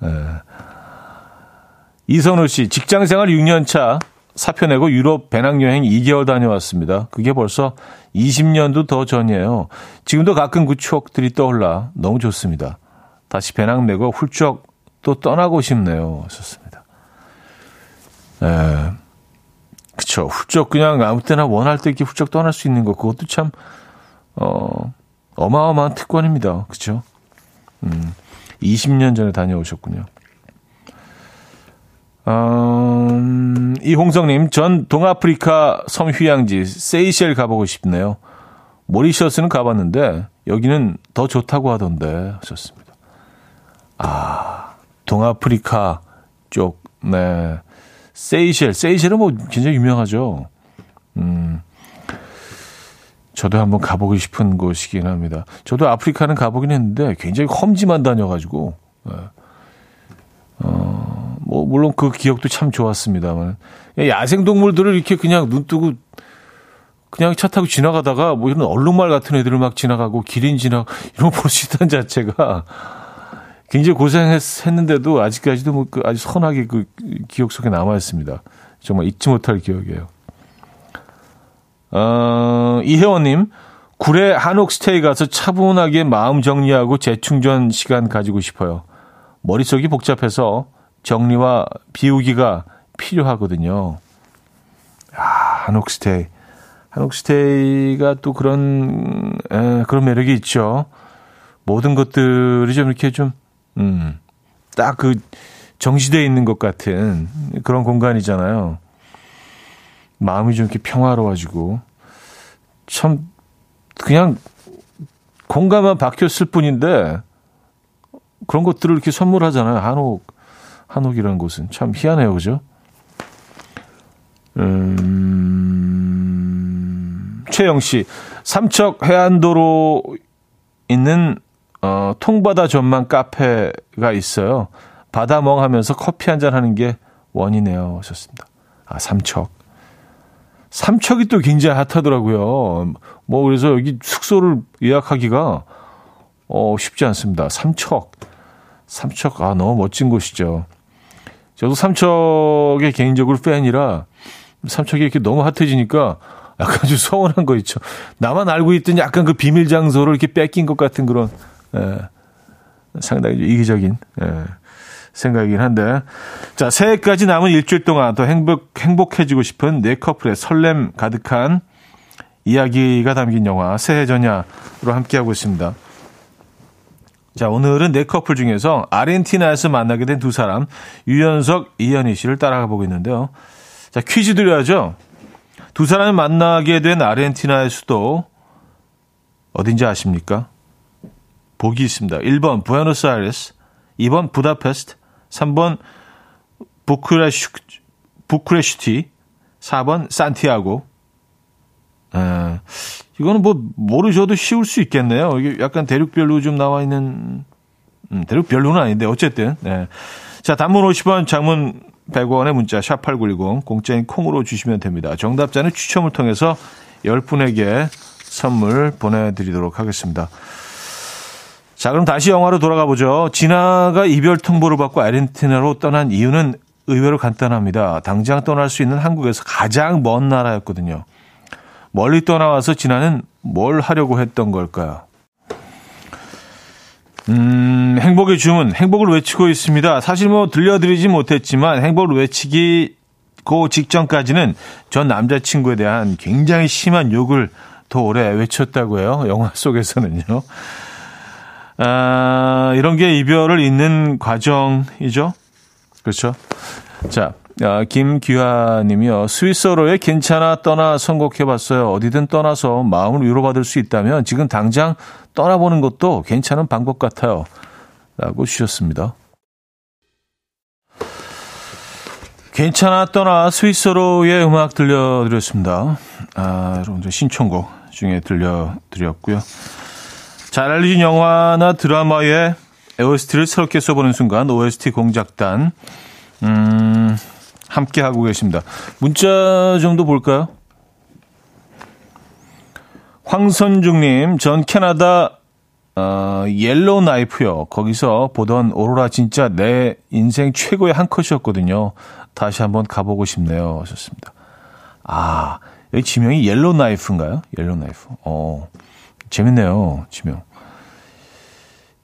네. 이선우 씨, 직장 생활 6년 차 사표 내고 유럽 배낭여행 2개월 다녀왔습니다. 그게 벌써 20년도 더 전이에요. 지금도 가끔 그 추억들이 떠올라 너무 좋습니다. 다시 배낭 메고 훌쩍 또 떠나고 싶네요. 좋습니다. 에, 그쵸. 훌쩍 그냥 아무 때나 원할 때 이렇게 훌쩍 떠날 수 있는 거, 그것도 참, 어, 어마어마한 특권입니다. 그쵸? 음, 20년 전에 다녀오셨군요. 음, 이홍성님, 전 동아프리카 섬 휴양지 세이셸 가보고 싶네요. 모리셔스는 가봤는데 여기는 더 좋다고 하던데 하셨습니다. 아, 동아프리카 쪽, 네. 세이셸, 세이셸은 뭐 굉장히 유명하죠. 음, 저도 한번 가보고 싶은 곳이긴 합니다. 저도 아프리카는 가보긴 했는데 굉장히 험지만 다녀가지고, 예. 어, 뭐, 물론 그 기억도 참 좋았습니다만. 야생동물들을 이렇게 그냥 눈 뜨고 그냥 차 타고 지나가다가 뭐 이런 얼룩말 같은 애들을 막 지나가고 기린 지나 이런 거 볼 수 있다는 자체가 굉장히 고생했는데도 아직까지도 뭐 그 아주 선하게 그 기억 속에 남아 있습니다. 정말 잊지 못할 기억이에요. 어, 이혜원님, 구례 한옥 스테이 가서 차분하게 마음 정리하고 재충전 시간 가지고 싶어요. 머릿속이 복잡해서 정리와 비우기가 필요하거든요. 아, 한옥 스테이. 한옥 스테이가 또 그런, 에, 그런 매력이 있죠. 모든 것들이 좀 이렇게 좀, 음, 딱 그 정시되어 있는 것 같은 그런 공간이잖아요. 마음이 좀 이렇게 평화로워지고, 참, 그냥 공간만 바뀌었을 뿐인데, 그런 것들을 이렇게 선물하잖아요. 한옥, 한옥이라는 곳은. 참 희한해요. 그죠? 음, 최영 씨, 삼척 해안도로 있는 어, 통바다 전망 카페가 있어요. 바다 멍 하면서 커피 한 잔 하는 게 원이네요. 하셨습니다. 아, 삼척. 삼척이 또 굉장히 핫하더라고요. 뭐, 그래서 여기 숙소를 예약하기가, 어, 쉽지 않습니다. 삼척. 삼척, 아, 너무 멋진 곳이죠. 저도 삼척의 개인적으로 팬이라, 삼척이 이렇게 너무 핫해지니까 약간 좀 서운한 거 있죠. 나만 알고 있던 약간 그 비밀 장소를 이렇게 뺏긴 것 같은 그런, 예, 상당히 이기적인, 예, 생각이긴 한데. 자, 새해까지 남은 일주일 동안 더 행복, 행복해지고 싶은 네 커플의 설렘 가득한 이야기가 담긴 영화 새해 전야로 함께하고 있습니다. 자, 오늘은 네 커플 중에서 아르헨티나에서 만나게 된 두 사람, 유연석, 이현희 씨를 따라가 보고 있는데요. 자, 퀴즈 드려야죠. 두 사람이 만나게 된 아르헨티나의 수도 어딘지 아십니까? 보기 있습니다. 1번 부에노스아이레스, 2번 부다페스트, 3번 부크레슈, 부크레슈티, 4번 산티아고. 에, 이거는 뭐 모르셔도 쉬울 수 있겠네요. 이게 약간 대륙별로 좀 나와 있는 음, 대륙별로는 아닌데 어쨌든. 네. 자, 단문 50원, 장문 100원의 문자 샵 8910 공짜인 콩으로 주시면 됩니다. 정답자는 추첨을 통해서 10분에게 선물 보내드리도록 하겠습니다. 자, 그럼 다시 영화로 돌아가 보죠. 진아가 이별 통보를 받고 아르헨티나로 떠난 이유는 의외로 간단합니다. 당장 떠날 수 있는 한국에서 가장 먼 나라였거든요. 멀리 떠나와서 진아는 뭘 하려고 했던 걸까요? 음, 행복의 주문, 행복을 외치고 있습니다. 사실 뭐 들려드리지 못했지만 행복을 외치기 그 직전까지는 전 남자친구에 대한 굉장히 심한 욕을 더 오래 외쳤다고 해요. 영화 속에서는요. 아, 이런 게 이별을 잇는 과정이죠. 그렇죠. 자, 아, 김규하 님이요. 스위스어로의 괜찮아 떠나 선곡해봤어요. 어디든 떠나서 마음을 위로받을 수 있다면 지금 당장 떠나보는 것도 괜찮은 방법 같아요. 라고 주셨습니다. 괜찮아 떠나 스위스어로의 음악 들려드렸습니다. 아, 여러분들 신청곡 중에 들려드렸고요. 잘 알려진 영화나 드라마의 OST를 새롭게 써보는 순간 OST 공작단 음, 함께 하고 계십니다. 문자 좀 더 볼까요? 황선중님, 전 캐나다 어, 옐로우 나이프요. 거기서 보던 오로라 진짜 내 인생 최고의 한 컷이었거든요. 다시 한번 가보고 싶네요. 하셨습니다. 아, 여기 지명이 옐로우 나이프인가요? 옐로우 나이프. 어, 재밌네요. 지명.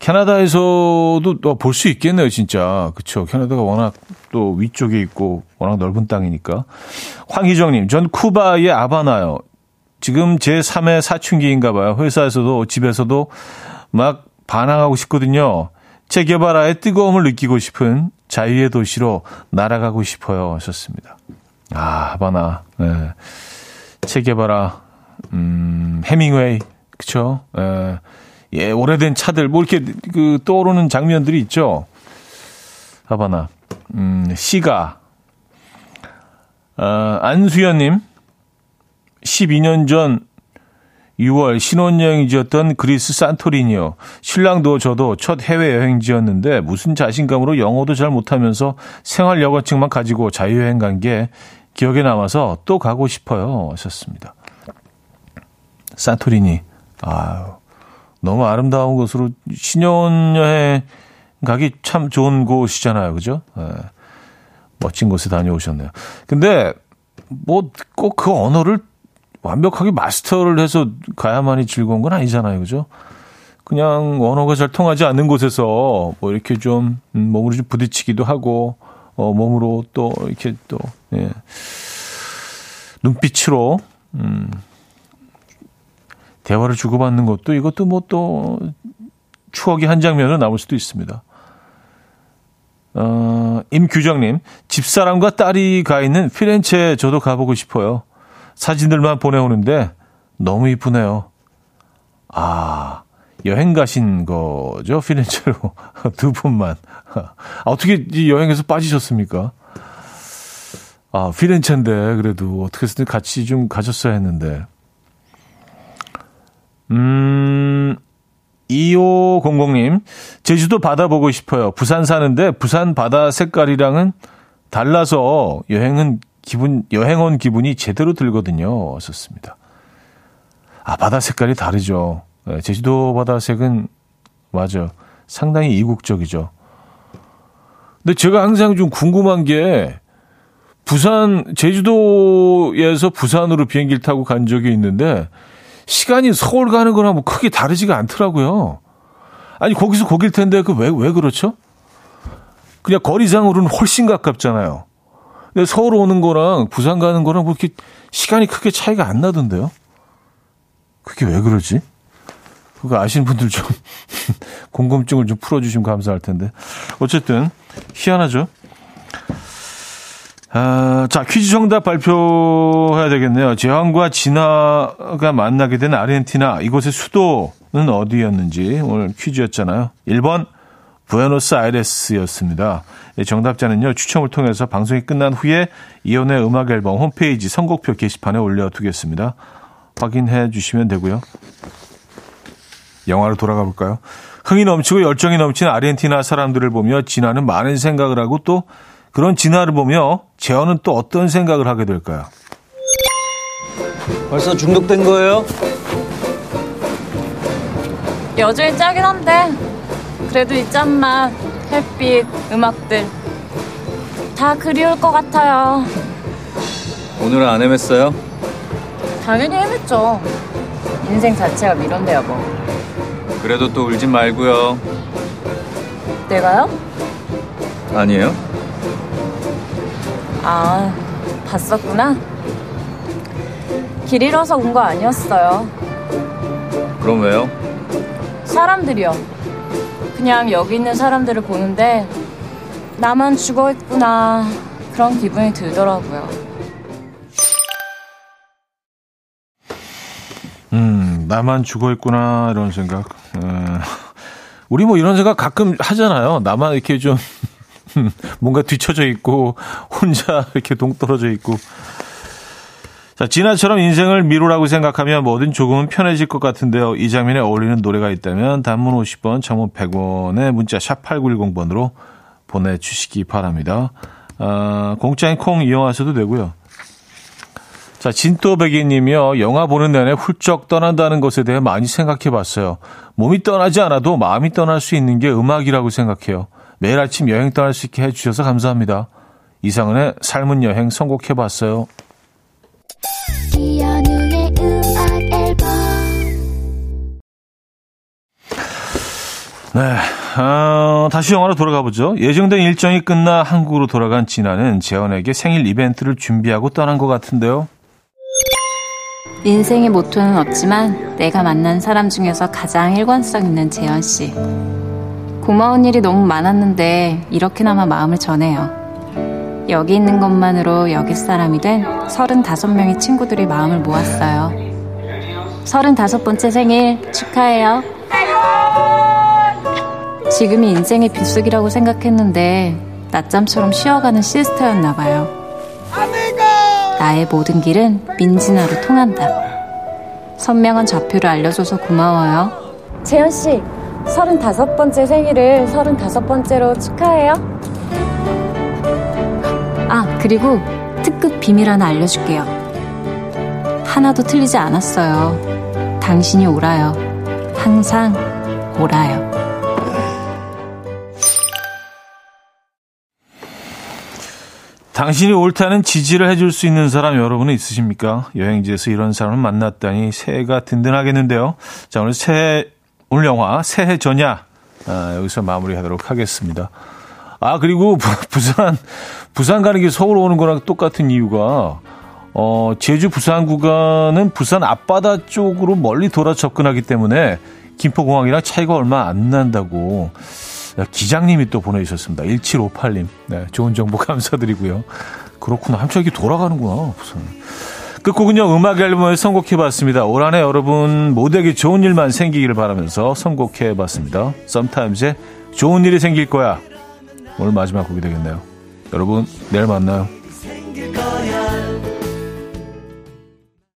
캐나다에서도 볼 수 있겠네요, 진짜. 그쵸. 캐나다가 워낙 또 위쪽에 있고 워낙 넓은 땅이니까. 황희정님, 전 쿠바의 아바나요. 지금 제 3의 사춘기인가 봐요. 회사에서도 집에서도 막 반항하고 싶거든요. 체게바라의 뜨거움을 느끼고 싶은 자유의 도시로 날아가고 싶어요. 하셨습니다. 아, 하바나. 네. 체게바라, 음, 해밍웨이. 그쵸? 예. 예, 오래된 차들, 뭐 이렇게 그 떠오르는 장면들이 있죠. 하바나. 음, 시가. 어, 안수연님. 12년 전 6월 신혼여행지였던 그리스 산토리니요. 신랑도 저도 첫 해외여행지였는데 무슨 자신감으로 영어도 잘 못하면서 생활 여권증만 가지고 자유여행 간 게 기억에 남아서 또 가고 싶어요. 하셨습니다. 산토리니. 아유, 너무 아름다운 곳으로 신혼여행 가기 참 좋은 곳이잖아요. 그죠? 네. 멋진 곳에 다녀오셨네요. 근데 뭐 꼭 그 언어를 완벽하게 마스터를 해서 가야만이 즐거운 건 아니잖아요. 그죠? 그냥 언어가 잘 통하지 않는 곳에서 뭐 이렇게 좀 음, 몸으로 좀 부딪히기도 하고 어 몸으로 또 이렇게 또 예. 눈빛으로 음 대화를 주고받는 것도 이것도 뭐 또 추억의 한 장면으로 남을 수도 있습니다. 어, 임규정님, 집사람과 딸이 가 있는 피렌체 저도 가보고 싶어요. 사진들만 보내오는데 너무 이쁘네요. 아, 여행 가신 거죠? 피렌체로. 두 분만. 아, 어떻게 이 여행에서 빠지셨습니까? 아, 피렌체인데, 그래도 어떻게든 같이 좀 가셨어야 했는데. 음, 2500님, 제주도 바다 보고 싶어요. 부산 사는데 부산 바다 색깔이랑은 달라서 여행은 기분, 여행 온 기분이 제대로 들거든요. 썼습니다. 아, 바다 색깔이 다르죠. 네, 제주도 바다색은, 맞아. 상당히 이국적이죠. 근데 제가 항상 좀 궁금한 게, 부산, 제주도에서 부산으로 비행기를 타고 간 적이 있는데, 시간이 서울 가는 거랑 뭐 크게 다르지가 않더라고요. 아니, 거기서 거길 텐데, 그 왜, 왜 그렇죠? 그냥 거리상으로는 훨씬 가깝잖아요. 근데 서울 오는 거랑 부산 가는 거랑 뭐 이렇게 시간이 크게 차이가 안 나던데요? 그게 왜 그러지? 그거 아시는 분들 좀 궁금증을 좀 풀어주시면 감사할 텐데. 어쨌든, 희한하죠? 아, 자, 퀴즈 정답 발표해야 되겠네요. 제왕과 진화가 만나게 된 아르헨티나, 이곳의 수도는 어디였는지 오늘 퀴즈였잖아요. 1번, 부에노스 아이레스였습니다. 정답자는요, 추첨을 통해서 방송이 끝난 후에 이연의 음악 앨범 홈페이지 선곡표 게시판에 올려두겠습니다. 확인해 주시면 되고요. 영화로 돌아가 볼까요? 흥이 넘치고 열정이 넘치는 아르헨티나 사람들을 보며 진화는 많은 생각을 하고 또 그런 진화를 보며 재현은 또 어떤 생각을 하게 될까요? 벌써 중독된 거예요? 여전히 짜긴 한데 그래도 이 짠맛, 햇빛, 음악들 다 그리울 것 같아요. 오늘은 안 헤맸어요? 당연히 헤맸죠. 인생 자체가 미련돼요 뭐. 그래도 또 울진 말고요. 내가요? 아니에요? 아, 봤었구나. 길 잃어서 온 거 아니었어요. 그럼 왜요? 사람들이요. 그냥 여기 있는 사람들을 보는데 나만 죽어 있구나 그런 기분이 들더라고요. 음, 나만 죽어 있구나 이런 생각. 에, 우리 뭐 이런 생각 가끔 하잖아요. 나만 이렇게 좀 뭔가 뒤쳐져 있고 혼자 이렇게 동떨어져 있고. 자, 진아처럼 인생을 미루라고 생각하면 뭐든 조금은 편해질 것 같은데요. 이 장면에 어울리는 노래가 있다면 단문 50원, 장문 100원의 문자 샵 8910번으로 보내주시기 바랍니다. 아, 공짜인 콩 이용하셔도 되고요. 자, 진또배기 님이요. 영화 보는 내내 훌쩍 떠난다는 것에 대해 많이 생각해 봤어요. 몸이 떠나지 않아도 마음이 떠날 수 있는 게 음악이라고 생각해요. 매일 아침 여행 떠날 수 있게 해주셔서 감사합니다. 이상은의 삶은 여행 선곡해 봤어요. 이현우의 음악 앨범 네. 어, 다시 영화로 돌아가 보죠. 예정된 일정이 끝나 한국으로 돌아간 진아는 재현에게 생일 이벤트를 준비하고 떠난 것 같은데요. 인생의 모토는 없지만 내가 만난 사람 중에서 가장 일관성 있는 재현 씨. 고마운 일이 너무 많았는데 이렇게나마 마음을 전해요. 여기 있는 것만으로 여기 사람이 된 35명의 친구들이 마음을 모았어요. 35번째 생일 축하해요. 지금이 인생의 빗속이라고 생각했는데 낮잠처럼 쉬어가는 시스터였나 봐요. 나의 모든 길은 민진아로 통한다. 선명한 좌표를 알려줘서 고마워요. 재현 씨, 35번째 생일을 35번째로 축하해요. 아, 그리고 특급 비밀 하나 알려줄게요. 하나도 틀리지 않았어요. 당신이 오라요. 항상 오라요. 당신이 옳다는 지지를 해줄 수 있는 사람 여러분은 있으십니까? 여행지에서 이런 사람을 만났다니 새해가 든든하겠는데요. 자, 오늘 새해, 오늘 영화 새해 전야 아, 여기서 마무리하도록 하겠습니다. 아, 그리고 부산, 부산 가는 길 서울 오는 거랑 똑같은 이유가 어, 제주 부산 구간은 부산 앞바다 쪽으로 멀리 돌아 접근하기 때문에 김포공항이랑 차이가 얼마 안 난다고 기장님이 또 보내주셨습니다. 1758님. 네, 좋은 정보 감사드리고요. 그렇구나. 한참 이렇게 돌아가는구나. 부산. 끝곡은요, 음악 앨범을 선곡해봤습니다. 올 한해 여러분 모두에게 좋은 일만 생기기를 바라면서 선곡해봤습니다. 썸타임즈의 좋은 일이 생길 거야. 오늘 마지막 곡이 되겠네요. 여러분, 내일 만나요.